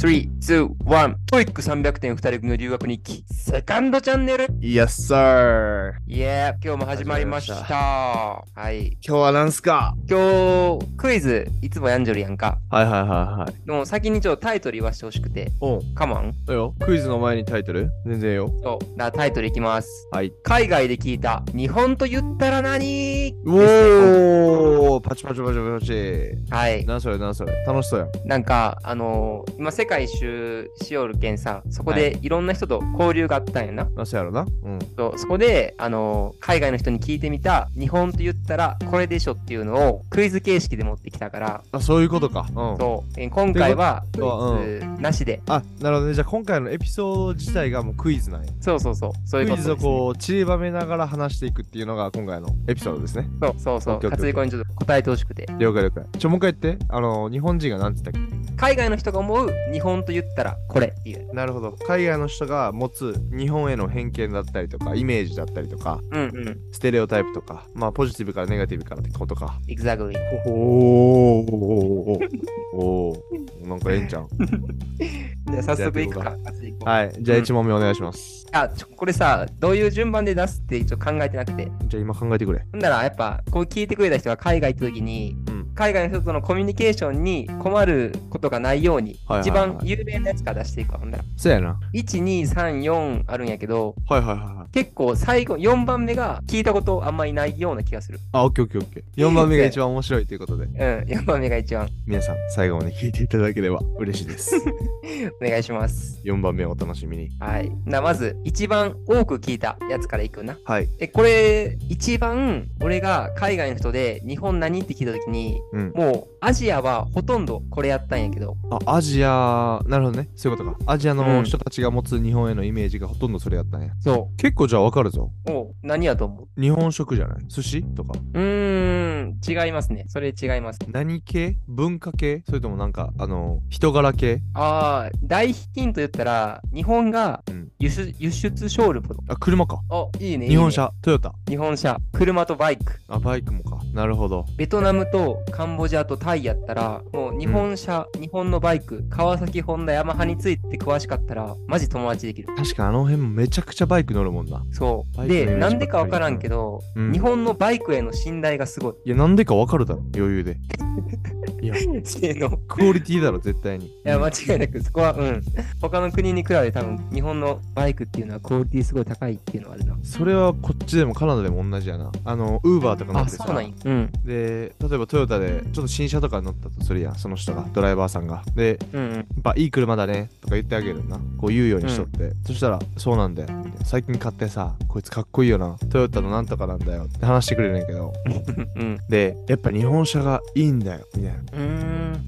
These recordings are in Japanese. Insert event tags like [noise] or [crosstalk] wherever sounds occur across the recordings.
3、2、1。 TOEIC300点2人組の留学日記。セカンドチャンネル Yes, sir! イエー今日も始まりました。はい。今日は何すか？今日、クイズいつもやんじょるやんか。はいはいはいはい。でも先にちょっとタイトル言わせてほしくて。おう、 come on よ。クイズの前にタイトル？全然よ。そう。だからタイトルいきます。はい。海外で聞いた日本と言ったら何？おーパチパチパチパチ。はい。何それ何それ楽しそうやん。なんか、あのー今世界一周しよるけんさ、そこでいろんな人と交流があったんやな。何そうやろなうん。そうそこで、あのー海外の人に聞いてみた日本と言ったらこれでしょっていうのをクイズ形式で持ってきたから、あ、そういうことか。うん。そうえー今回はクと？イズなしで、あ、なるほどね。じゃあ今回のエピソード自体がもうクイズなんや。そうそうそう、そういうクイズをことです、ね。こう散りばめながら話していくっていうのが今回のエピソードですね。そうそうそう、オッケーオにちょっと答えてほしくて。了解了解。ちょ、もう一回言って。あの、日本人が何て言ったっ海外の人が思う日本と言ったらこれっていう。けなるほど。海外の人が持つ日本への偏見だったりとか、イメージだったりとか、うんうん、ステレオタイプとか、まあポジティブからネガティブからってことか。exactly。おーおーおーおーなんかええんちゃう？[laughs] じゃあ早速いくか。勝つ子はい。じゃあうん1問目お願いします。あちょこれさ、どういう順番で出すって一応考えてなくて。じゃあ今考えてくれ。ほんならやっぱこう聞いてくれた人が海外行った時に、うん海外の人とのコミュニケーションに困ることがないように、はいはいはい一番有名なやつから出していくわほんならそうやな。1234あるんやけどはいはいはいはい。結構最後4番目が聞いたことあんまりないような気がするあ、オッケーオッケーオッケー。4番目が一番面白いということで、うん4番目が一番皆さん最後まで聞いていただければ嬉しいです。[laughs] お願いします4番目をお楽しみに。はいなまず一番多く聞いたやつからいくなはい。えこれ一番俺が海外の人で日本何って聞いた時にうん。もうアジアはほとんどこれやったんやけどあ、アジア、なるほどね。そういうことか。アジアうんの人たちが持つ日本へのイメージがほとんどそれやったんや。そ結構じゃあわかるぞ。うおう何やと思う？日本食じゃない？寿司？とか？うーん、違いますね。それ違います。何系？文化系？それともなんか、あの、人柄系？ああ、大ヒント言ったら、日本がうん輸出,、輸出ショール。あ、車か。お、いいね。いいね日本。車、トヨタ。日本車。車とバイク。あ、バイクもか。なるほど。ベトナムとカンボジアとタイやったら、もう日本車、日本のバイク、川崎、ホンダ、ヤマハについて詳しかったら、マジ友達できる。確かにあの辺もめちゃくちゃバイク乗るもんな。そう。で、なんでかわからんけど、うん日本のバイクへの信頼がすごい。いや、なんでかわかるだろ、余裕で。[laughs] いや、性能。いクオリティだろ、絶対に。や、間違いなく、そこは、うん。他の国に比べ多分、日本のバイクっていうのはクオリティすごい高いっていうのはあるな。それはこっちでもカナダでも同じやな。あの、ウーバーとか乗っあ、てさそうなんん。で、例えばトヨタでちょっと新車とか乗ったとするやん、その人が、ドライバーさんが。で、うんうん。やっぱいい車だねとか言ってあげるな。こう言うようにしとって。そしたら、そうなんだよ。最近買ってさ、こいつかっこいいよな。トヨタのなんとかなんだよって話してくれるんやけど。うん。で、やっぱ日本車がいいんだよ。みたいな。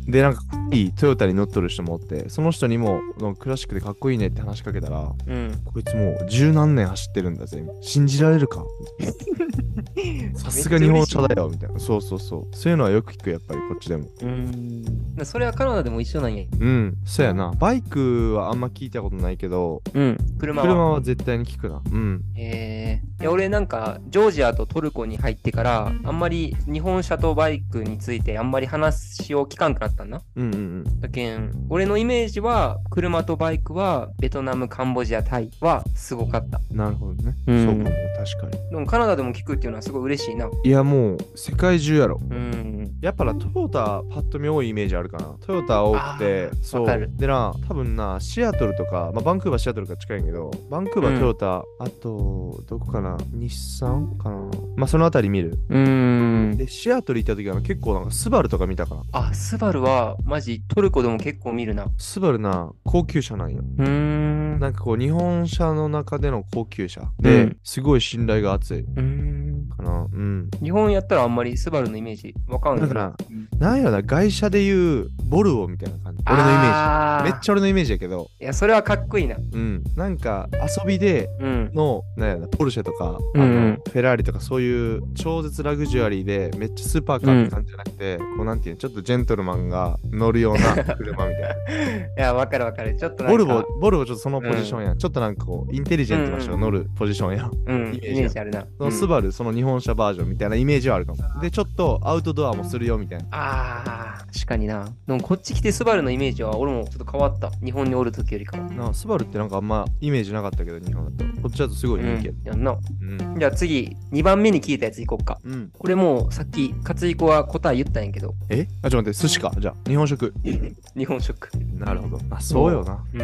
で、なんか、いいトヨタに乗っとる人もおって、その人にも、のクラシックでかっこいいねって話しかけたら、うん。こいつもう十何年走ってるんだぜ。信じられるか？[laughs] さすが日本車だよ。みたいな。そうそうそう。そういうのはよく聞く、やっぱりこっちでも。うーん。それはカナダでも一緒なんや。うん、そうやな。バイクはあんま聞いたことないけど、うん。車は。車は絶対に聞くな。うん。えー、いや俺なんかジョージアとトルコに入ってからあんまり日本車とバイクについてあんまり話を聞かんくなったんな。うんうんうん。だけん俺のイメージは車とバイクはベトナムカンボジアタイはすごかった。なるほどね。うんそうかもね、確かに。でもカナダでも聞くっていうのはすごい嬉しいな。いや、もう、世界中やろ。うん。やっぱな、トヨタ、パッと見多いイメージあるかな。トヨタ多くてそう。でな、多分な、シアトルとか、まあ、バンクーバー、シアトルが近いんやけど、バンクーバー、うんトヨタ、あと、どこかな、日産かな。まあ、そのあたり見る。うーん。で、シアトル行った時は結構なんか、スバルとか見たかな。あ、スバルはマジトルコでも結構見るな。スバルな、高級車なんよ。うーん。なんかこう、日本車の中での高級車。うでん、すごい信頼が厚い。うーん。かな。うん。日本やったらあんまりスバルのイメージわかんない。だからなんやろな、外車で言う、ボルボみたいな感じ。俺のイメーあジ。めっちゃ俺のイメージやけど、いや、それはかっこいいな。うん。なんか、遊びでうん。の、なんやろな、ポルシェとか、うんうんあのフェラーリとかそういう超絶ラグジュアリーで、めっちゃスーパーカーって感じじゃなくて、こうなんていうの、ちょっとジェントルマンが [laughs] 乗るような車みたいな。いや、わかるわかる。ちょっとなんか。ボルボ、ボルボちょっとそのポジションやん。ちょっとなんかこう、インテリジェントな人が乗るポジションやん。うん、イイメージメージあるな。そのスバル、その日本本車バージョンみたいなイメージはあるかもでちょっとアウトドアもするよみたいなあー、確かにな。でもこっち来てスバルのイメージは俺もちょっと変わった。日本におる時よりかは。なスバルってなんかあんまイメージなかったけど日本だとこっちだとすごい人気やうん、やんな。うんじゃあ次、2番目に聞いたやついこっか。うん、これもうさっき、勝彦は答え言ったんやけど、え？あちょっと待って寿司かじゃあ日本食 [laughs] 日本食。なるほどあそうよなうん。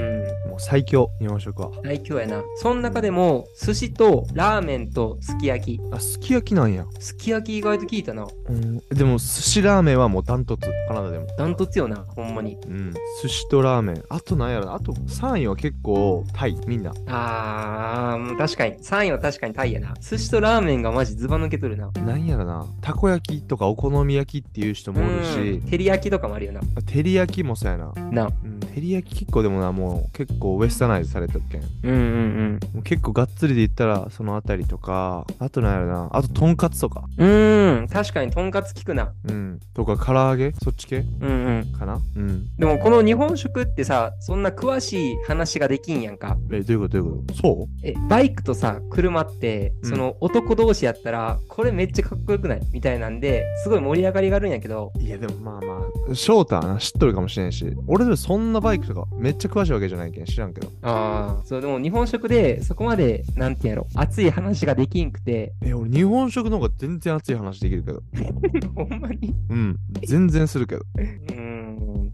もう最強日本食は最強やな。その中でも、寿司とラーメンとすき焼き。あすき焼きなんやすき焼き意外と聞いたな。うんでも寿司ラーメンはもうダントツカナダでもダントツよな、ほんまに。うん寿司とラーメンあとなんやろなあと3位は結構タイみんなあー、確かに。3位は確かにタイやな。寿司とラーメンがマジズバ抜けとるな。なんやろなたこ焼きとかお好み焼きっていう人もおるしうん照り焼きとかもあるよな。照り焼きもそうやな、な。うん、照り焼き結構でもなもう結構ウエスタナイズされてるけん。もうんうん。う結構がっつりで言ったらそのあたりとかあとなんやろなあととんかつとか。うん。ん、確かにとんかつ聞くな。うん。とか唐揚げ？そっち系？うんうん。かな？うん。でもこの日本食ってさ、そんな詳しい話ができんやんか。えどういうこと？どういうこと？そえ、バイクとさ、車って、うん。その男同士やったら、これめっちゃかっこよくない？みたいなんで、すごい盛り上がりがあるんやけど、ういやでもまあまあ翔太はな知っとるかもしれんし。俺でもそんなバイクとかめっちゃ詳しいわけじゃないけん知らんけど。ああ、そう、でも日本食でそこまで、なんていうんやろ、熱い話ができんくて、え俺日本食の方が全然熱い話できるけど。[laughs] ほんまに？うん。全然するけど。うーん、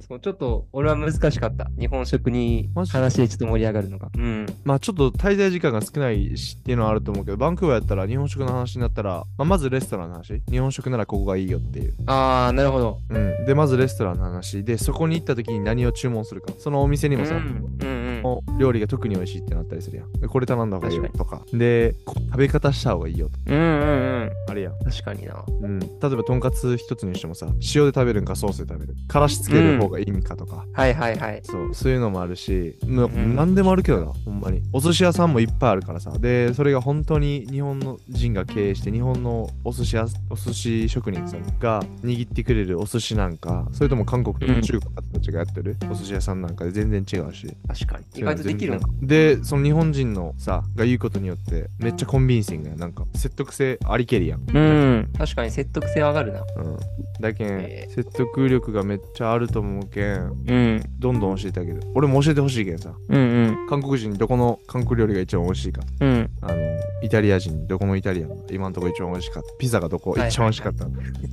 そう、ちょっと俺は難しかった。日本食に話でちょっと盛り上がるのが。うん。まあちょっと滞在時間が少ないしっていうのはあると思うけどバンクーバーやったら日本食の話になったら、まあ、まずレストランの話？日本食ならここがいいよっていうああ、なるほど。うん、でまずレストランの話でそこに行った時に何を注文するかそのお店にもさ、うん、うん、うん。お料理が特に美味しいってなったりするやん。でこれ頼んだ方がいいよとか。でこ食べ方した方がいいよとうん、うん、うん。あれやん、確かにな。うん、例えばとんかつ一つにしてもさ塩で食べるんかソースで食べる。からしつける方がいいんかとか、はいはいはい。そうそういうのもあるし、なうん。何でもあるけどなほんまに。お寿司屋さんもいっぱいあるからさ。でそれが本当に日本の人が経営して日本のお寿司屋お寿司職人さんが握ってくれるお寿司なんかそれとも韓国とうん。か中国たちがやってるお寿司屋さんなんかで全然違うし。確かに。意外とできる。でその日本人のさが言うことによってめっちゃコンビンシングやなんか説得性ありけりやん。うん。確かに説得性上がるな。うん。だけん、え説得力がめっちゃあると思うけんうん。どんどん教えてあげる。俺も教えてほしいけんさ。うんうん。韓国人にどこの韓国料理が一番美味しいか。うん。あのイタリア人にどこのイタリアン。が今のところ一番美味しかった。ピザがどこはいはい。はい一番美味しかった、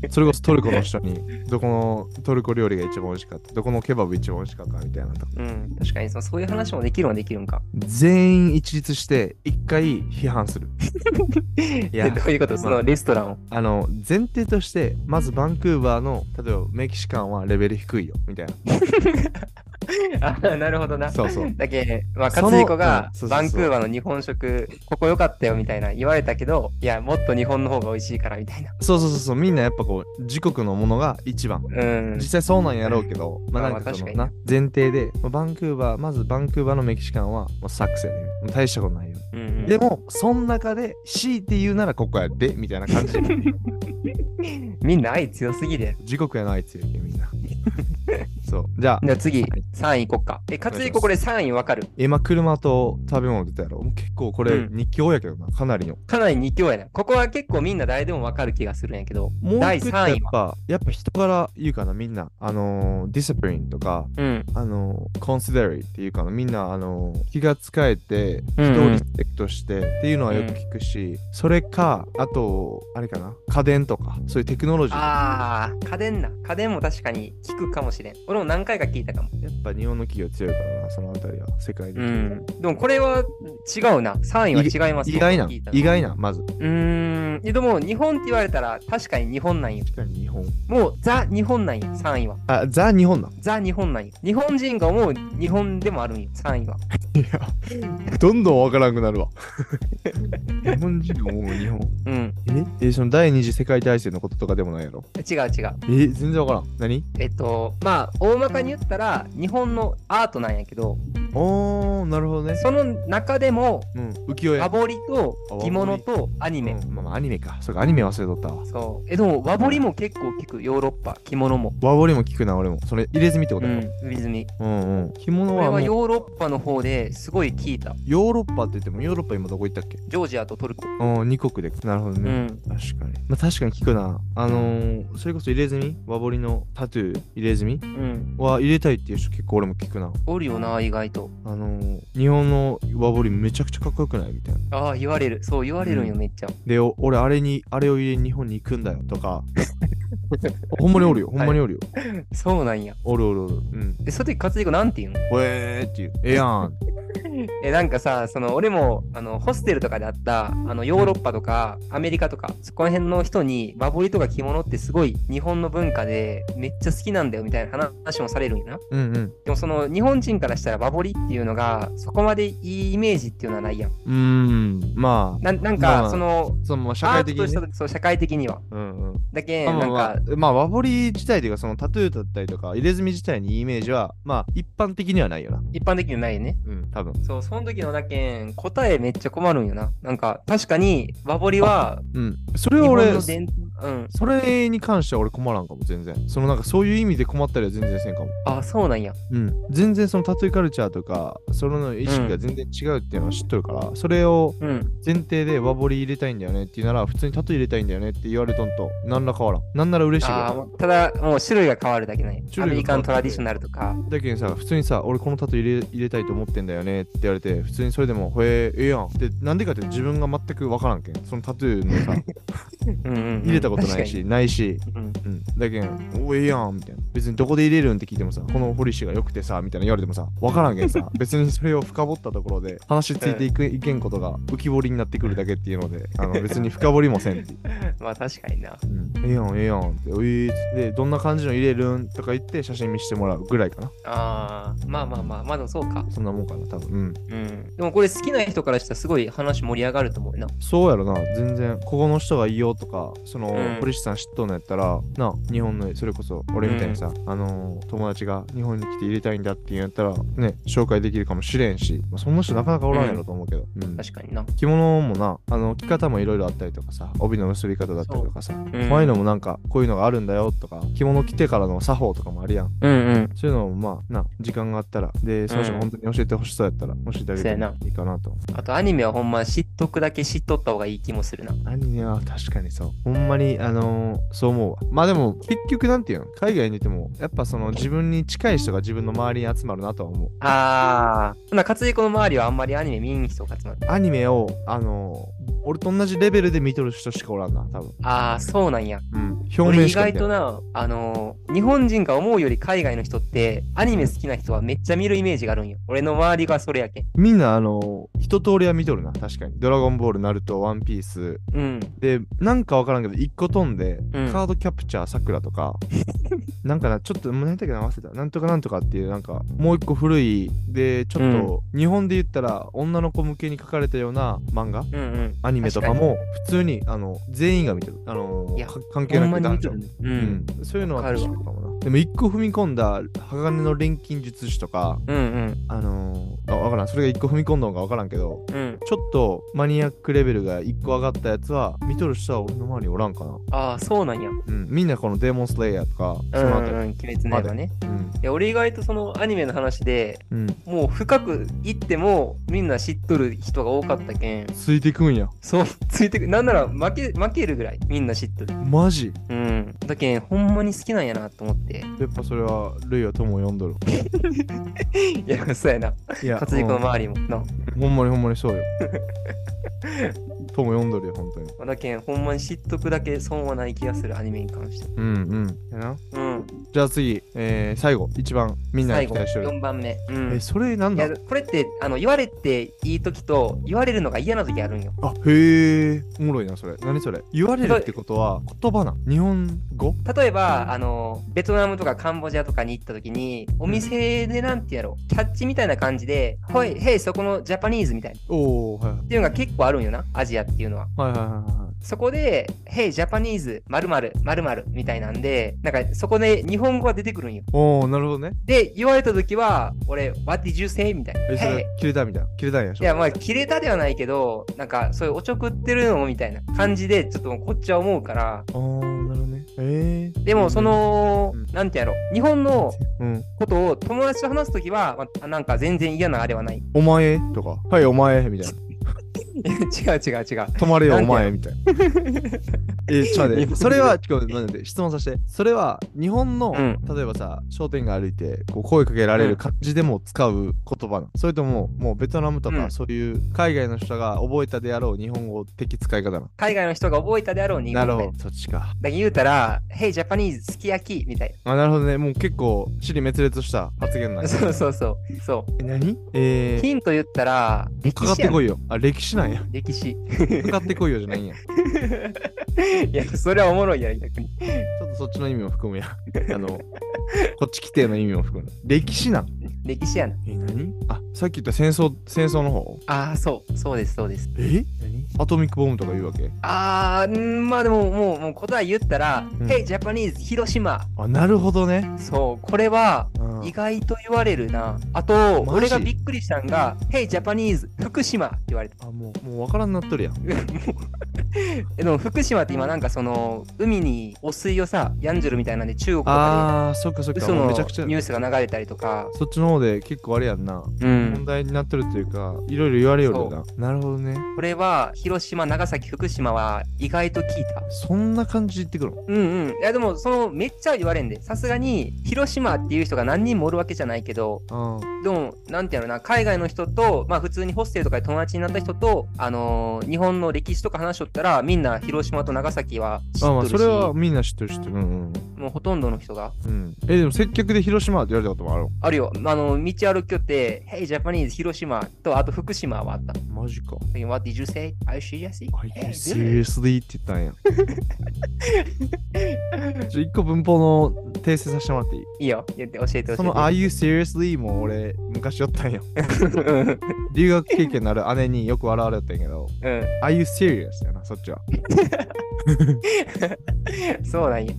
それこそトルコの人に [laughs] どこのトルコ料理が一番美味しかった。どこのケバブ一番美味しかったみたいなうん。確かにそそういう話もできるのはできるんか。全員一律して一回批判する [laughs] いやえどういうこと？そのレストランを。あの前提としてまずバンクーバーの例えばメキシカンはレベル低いよみたい [laughs] [laughs] あなるほどなな。そうそうだけ、まあ、勝彦がバンクーバーの日本食、ここ良かったよみたいな言われたけど、いや、もっと日本の方が美味しいからみたいな。そうそうそうそうみんなやっぱこう自国のものが一番うん実。際そうなんやろうけど、まあまあなんかそのまあ確な前提で、まあバンクーバー、まずバンクーバーのメキシカンはもうサックスやね。大したことないよ。うんうんでも、その中で強いて言うならここやで、みたいな感じで。[laughs] みんな愛強すぎで。自国への愛強いけんみんな。[laughs] そう。じゃあ、じゃあ次、3位いこっか。え、勝彦これ3位わかる？今車と食べ物出たやろ。もう結構これうん2強やけどな、かなりの。かなり2強やな。ここは結構みんな誰でもわかる気がするんやけど、もう第一個やっ3位は？ぱ、やっぱ人から言うかな、みんな。あのー、 discipline とか、うん。あの、 considerate っていうかな、みんな、あの、気が使えて、うんうん人をリスペクトしてっていうのはよく聞くし、それか、あと、あれかな、家電とか、そういうテクノロジー。あー、家電な。家電も確かに聞くかもしれん。俺も何回か聞いたかも。やっぱ日本の企業強いからな、そのあたりは、世界で。うん。でもこれは違うな。3位は違いますよ意外な意外な、まず。うーん。でも日本って言われたら確かに日本なんよ。確かに日本。もうザ日本なんよ、3位は。あ、ザ・日本な。ザ日本なんよ。日本人が思う日本でもあるんよ、3位は。いや、どんどんわからんくなるわ。日本人が思う日本。うん。え？え、その第二次世界大戦のこととかでもないやろ？違う違う。え、全然わからん。何？えっと、まあ、大まかに言ったら、日本のアートなんやけど、おー、なるほどね。その中でも、うん、浮世絵。和彫りと着物とアニメ。うんまあまあ、アニメか。そうか、アニメ忘れとったわ。そう。え、でも和彫りも結構聞く。ヨーロッパ、着物も。和彫りも聞くな、俺も。それ、入れ墨ってことか。うん、ウィズミ。うんうん。着物これはヨはヨーロッパの方ですごい聞いた。ーロッパって言っても、ヨーロッパ今どこ行ったっけ？ジョージアとトルコ。うん、2国で。なるほどね。うん。確かに。まあ確かに聞くな。あのー、それこそ入れ墨？和彫りのタトゥー入れ墨？うん。は入れたいっていう人結構俺も聞くな。おるよな、意外と。あのー、日本の和彫りめちゃくちゃかっこよくないみたいな。ああ、言われる。そう、言われるんよ、うんめっちゃ。で、お俺あれに、あれを入れに日本に行くんだよとか。[laughs] ほんまにおるよ、ほんまにおるよ。そうなんや。おるおるおる。うん。で、その時、勝彦なんて言うの？ウェーっていう。ええやん。[laughs] え、なんかさ、その、俺も、あの、ホステルとかであった、あの、ヨーロッパとか、アメリカとか、そこら辺の人に、和彫りとか着物ってすごい日本の文化で、めっちゃ好きなんだよ、みたいな話もされるんやな。うんうん。でも、その、日本人からしたら和彫りっていうのが、そこまでいいイメージっていうのはないやん。うーん。まあ、ななんか、まあその、そのまあ社ア会的に、ねそう、社会的には。うんうん。だけなんか、まあ、まあ、和彫り自体というか、そのタトゥーだったりとか、入れ墨自体にいいイメージは、まあ、一般的にはないよな。一般的にはないよね。うん、多分。そう、その時のだけん、答えめっちゃ困るんよな。なんか、確かに、和彫りは、うん。それは俺うん。それに関しては俺困らんかも、全然。そのなんかそういう意味で困ったりは全然せんかも。あ、そうなんや。うん。全然そのタトゥーカルチャーとか、その意識が全然違うっていうのは知っとるから、それをうん。前提で和彫り入れたいんだよねっていうなら、普通にタトゥー入れたいんだよねって言われとんと、何ら変わらん。なんなら嬉しいあかーただ、もう種類が変わるだけね。種類が変わるアメリカントラディショナルとか。ら。だけどさ、普通にさ、俺このタトゥー入れ入れたいと思ってんだよねって言われて、普通にそれでも、へえ、ええやん。で、なんでかって自分が全く分からんけん。そのタトゥーのさ、[laughs] うんうんうん入れたことないし、ないし。うんうん。だけん、おええやんみたいな。別にどこで入れるんって聞いてもさ、このポリシーが良くてさ、みたいな言われてもさ、分からんけんさ、[laughs] 別にそれを深掘ったところで、話ついていく、いけんことが浮き彫りになってくるだけっていうので、あの別に深掘りもせんって。[laughs] まあ確かにな。うん、ええやん、ええやんって、おえーで、どんな感じの入れるんとか言って写真見せてもらうぐらいかな。ああ、まあまあまあ、まあでもそうか。そんなもんかな、多分。うん。うん。でもこれ好きな人からしたらすごい話盛り上がると思うよな。そうやろな、全然、ここの人がいいよとか、その、うん堀市さん知っとんのやったら、な、日本の、それこそ、俺みたいにさ、あのー友達が日本に来て入れたいんだっていうんやったら、ね、紹介できるかもしれんし、まあ、そんな人なかなかおらんやろと思うけど。うん。確かにな。着物もな、あの、着方もいろいろあったりとかさ、帯の結び方だったりとかさ、ういうのもなんか、こういうのがあるんだよとか、着物着てからの作法とかもあるやん。うんうん。そういうのもまあ、な、時間があったら、で、その人が本当に教えてほしそうやったら、教えてあげてもいいかなと。あとアニメはほんま知っとくだけ知っとった方がいい気もするな。アニメは確かにそう。ほんまに、あのーそう思うわ。まあでも、結局なんていうの？海外にいても、やっぱその自分に近い人が自分の周りに集まるなとは思う。ああ。ほ [laughs] な、勝彦の周りはあんまりアニメ見ん人が集まる。アニメを、あのー俺と同じレベルで見とる人しかおらんな、多分。ああ、そうなんや。うん。表面しか見てない。外とな、あのー日本人が思うより海外の人って、アニメ好きな人はめっちゃ見るイメージがあるんよ。俺の周りがそれやけん。みんな、あのー一通りは見とるな、確かに。ドラゴンボール、ナルト、ワンピース。うん。で、なんかわからんけど、一個飛んで、うんカードキャプチャーさくらとか、[laughs] なんかな、ちょっと、もう何だっけな、忘れた。なんとかなんとかっていう、なんか、もう一個古い、で、ちょっと、日本で言ったら、女の子向けに書かれたような漫画、うんうん。アニメとかも、普通に、あの、全員が見てる。あの関係ほなんく男女。う。うんん、そういうのはわかるかもな。でも一個踏み込んだ鋼の錬金術師とか、うんうん。あのー、あわからん。それが一個踏み込んだのかわからんけど、うん。ちょっとマニアックレベルが一個上がったやつは、見とる人は俺の周りにおらんかな。ああ、そうなんや。うん、みんなこのデーモンスレイヤーとか、うんうんそのあたり。うん。鬼滅の刃ね。うん。いや、俺意外とそのアニメの話で、うん。もう深く言ってもみんな知っとる人が多かったけん。ついてくんや。そう、ついてくなんなら負け、負けるぐらいみんな知っとる。マジ？うん。だけん、ほんまに好きなんやなと思って。やっぱそれは、ルイは友を呼んどる。[laughs] いや、そうやな。いや、勝彦の周りもな。うんほんまにほんまにそうよ。友呼んどるよ、本当に。だけん、ほんまに知っとくだけ損はない気がする、アニメに関して。うんうん。やな。うん。じゃあ次、えー、最後、一番みんなに期待してる。4番目。うん。え、それなんだ？これって、あの、言われていい時と、言われるのが嫌な時あるんよ。あ、へえ、おもろいな、それ。何それ？言われるってことは、言葉な。日本語？例えば、あの、ベトナムとかカンボジアとかに行った時に、お店でなんてやろ？う、キャッチみたいな感じで、ほい、へい、そこのジャパニーズみたいな。っおー、はいていうのが結構あるんよな、アジアっていうのは。はいはいはいはい。そこで、Hey, Japanese, 〇〇〇〇みたいなんで、なんかそこで日本語が出てくるんよ。おおなるほどね。で、言われた時は、俺、What did you say? みたいな。え、それ、切れたみたいな。切れたんや。いや、まあ、切れたではないけど、なんか、そういうおちょくってるのみたいな感じで、ちょっとこっちは思うから、おー、なるほどね。えー。でも、その、うんなんてやろ、日本のうん。ことを友達と話すときは、まあ、なんか全然嫌なあれはない。お前とか、はい、お前みたいな。違う違う違う。止まれよ、お前みたいな。え、ちょっと待って、それは、ちょっと待って、質問させて。それは、日本の、うん例えばさ、商店街歩いて、こう声かけられる感じでも使う言葉なの、それとも、もうベトナムとか、うんそういう海外の人が覚えたであろう日本語的使い方なの。海外の人が覚えたであろう日本語で。なるほど、そっちか。だ言うたら、Hey, Japanese, すき焼きみたいあ、なるほどね。もう結構、尻滅裂した発言なん [laughs] そうそうそう。そえ、何？えう。ヒント言ったら、ー、かかってこいよ。あ、歴史なんや。歴史。かかってこいよじゃないんや。[laughs] いや、それはおもろいやん、逆に。ちょっとそっちの意味も含むや。あの、こっち規定の意味も含む。歴史なん？歴史やな。え、何？あ、さっき言った戦争、戦争の方？ああ、そう。そうです、そうです。え？何？アトミックボムとか言うわけ？あー、んーまあでも、もう、もう答え言ったら、うん Hey, Japanese, 広島。あ、なるほどね。そう、これは、うん意外と言われるな。あと、俺がびっくりしたんが、Hey, Japanese, 福島って言われた。あ、もう、もう分からんなっとるやん。[laughs] えでも福島って今なんかその海に汚水をさヤンジュルみたいなんで中国とかあー、そっかそっか。めちゃくちゃュースが流れたりとかそっちの方で結構あれやんな。うん問題になってるっていうか、いろいろ言われよるよな。なるほどね。これは広島長崎福島は意外と聞いたそんな感じで言ってくるの？うんうんいやでもそのめっちゃ言われんでさすがに広島っていう人が何人もおるわけじゃないけどあでもなんていうのな海外の人とまあ普通にホステルとかで友達になった人とあのー日本の歴史とか話しとったらみんな広島と長崎は知っあ、まあ、とるしそれはみんな知ってる知ってる。うんうんもうほとんどの人がうん。うん。え、でも接客で広島って言われたこともある？のあるよ。あの、道歩きよって、Hey, Japanese, 広島と、あと福島はあった。マジか。What did you say? Are you serious? Are you Hey, seriously? って言ったんや。[laughs] ちょ、一個文法の訂正させてもらっていい？いいよ。言って教えて教えて。その [laughs] Are you seriously? も俺、昔よったんよ。[laughs] うん。留学経験のある姉によく笑われたんやけど、うん。Are you serious? やな、そっちは。[laughs] そうなんや。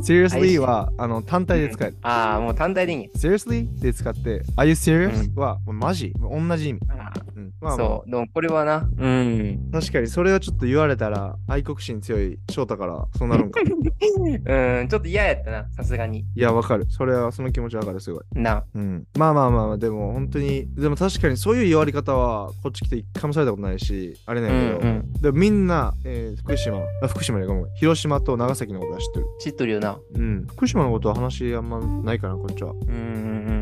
seriously は、あの、単体で使える。ああ、もう単体でいいんや。seriously? で使って、Are you serious? うは、もうマジ？同じ意味。まあ、そう。でもこれはな。うん。確かにそれはちょっと言われたら、愛国心強い翔太からそうなるんか。[laughs] うん。ちょっと嫌やったな。さすがに。いや、わかる。それは、その気持ちわかる、すごい。な。うん。まあまあまあまあ、でも本当に、でも確かにそういう言われ方は、こっち来て一回もされたことないし、あれなうんんやけど、うん。でもみんな、えー福島、あ、福島でごめん、広島と長崎のことは知ってる。知っとるよな。うん。福島のことは話あんまないかな、こっちは。うんうんうん。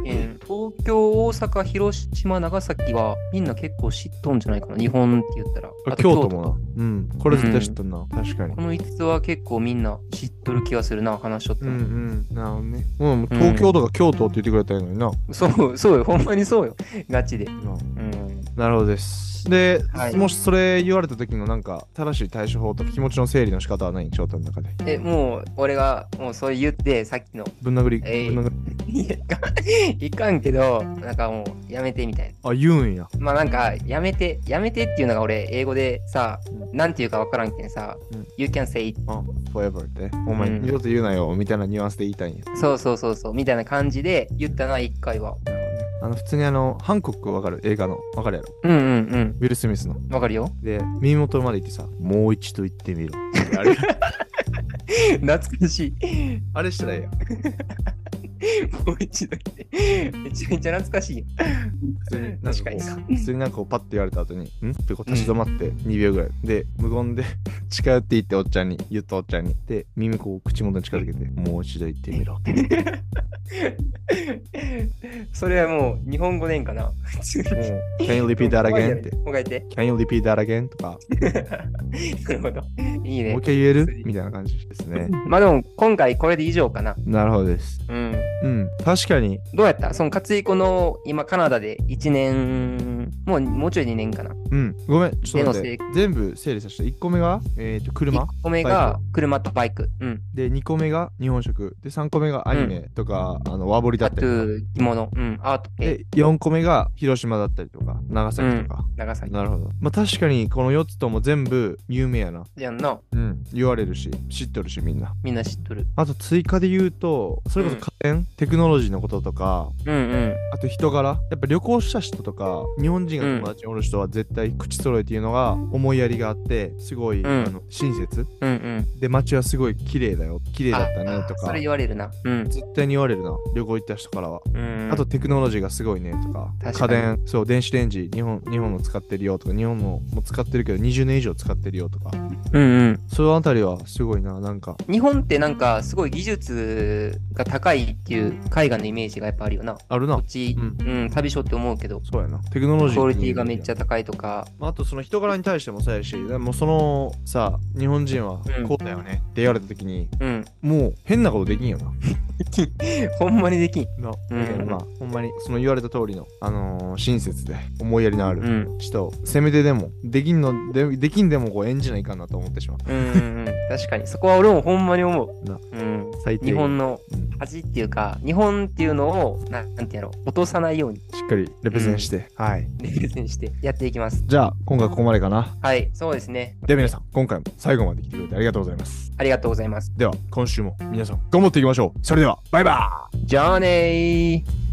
うん。だけん東京、大阪、広島、長崎はみんな結構知っとんじゃないかな。日本って言ったら。あ京都もなか。。うん。これ絶対知ってんな。確かにこ。の5つは結構みんな知っとる気がするな、話しとったうんらうん。なるほどね。うん、東京とか京都って言ってくれたらいいのにな。そう、そうよ、ほんまにそうよ。ガチで。なうん。なるほどです。で、はいもしそれ言われた時のなんか正しい対処法とか気持ちの整理の仕方はない翔太の中で。え、もう、俺が、もうそう言って、さっきの、ぶん殴り、ぶん殴り。[laughs] いかんいかんけど、なんかもう、やめてみたいあ、言うんや。な。まあなんか、やめて、やめてっていうのが俺、英語でさ、なんていうかわからんけんさ、うん You can say it あ、forever って。お前、うん二度と言うなよ、みたいなニュアンスで言いたいんや。そうそうそうそう、みたいな感じで言ったな、一回は。あの、普通にあの、ハンコックわかる？映画の。わかるやろ？うんうんウィル・スミスの。うん。わかるよ。で、耳元まで行ってさ、もう一度言ってみろ。あれ、懐かしい。あれしたらええやん。もう一度言って。めちゃめちゃ懐かしいよ。普通になん確かに普通になんかこうパッて言われた後に、ん？ってこう立ち止まって2秒ぐらい。で、無言で [laughs] 近寄っていっておっちゃんに、言ったおっちゃんに。で、耳こう口元に近づけて、もう一度言ってみろ。それはもう、日本語でんかな？Can you repeat that again? って。もう一回言って。Can you repeat that again? とか、なるほど。いいねもう一。回言えるみたいな感じですね。まあでも、今回これで以上かな。なるほどです。うん。うん、確かに。どうやった？その勝彦の今カナダで1年、もうもうちょい2年かな。うん、ごめん、ちょっと待って。全部整理させて。1個目が、えー、と車1個目が車？とバイク。うん。で、2個目が日本食。で、3個目がアニメとか、あの和彫りだったりとか。、着物。うん。アート系。で、4個目が広島だったりとか、長崎とか。長崎。なるほど。まあ確かにこの4つとも全部有名やな。じゃんな。うん。言われるし、知っとるしみんな。みんな知っとる。あと追加で言うと、それこそ家電、テクノロジーのこととか、うんうん。あと人柄。やっぱ旅行した人とか、日本人が友達におる人は絶対口揃えっていうのが思いやりがあって、すごい、んあの親切。うんうん。で、街はすごい綺麗だよ。綺麗だったねとかそれ。言われるな。うん。絶対に言われるな。旅行行った人からは。うん、あとテクノロジーがすごいねとか、家電、そう、電子レンジ、日本日本の使ってるよとか、日本のも使ってるけど20年以上使ってるよとか、うんうん。そのあたりはすごいな、なんか、日本ってなんかすごい技術が高いっていう海外のイメージがやっぱあるよな。あるなこっ。ち、ううん、旅所って思うけど、そうやな。テクノロジー。クオリティがめっちゃ高いとか、まああとその人柄に対してもそうやし、でもそのさ、日本人はこうだよねって言われた時に、うん。もう変なことできんよな。ほんまにできん。なうんだからまあ、ほんまにその言われた通りの、あのー親切で思いやりのあるうん。人、せめてでも、できんの、でできんでもこう演じないかなと思ってしまう。うんうん。確かに。そこは俺もほんまに思う。なうん。最低日本の恥っていうか、日本っていうのを、ななんてやろう、落とさないように、しっかりレペゼンして、はい。レベルにしてやっていきます。じゃあ、今回ここまでかな。はい、そうですね。では皆さん、今回も最後まで来てくれてありがとうございます。ありがとうございます。では、今週も皆さん、頑張っていきましょう。それでは、バイバーイじゃあねー。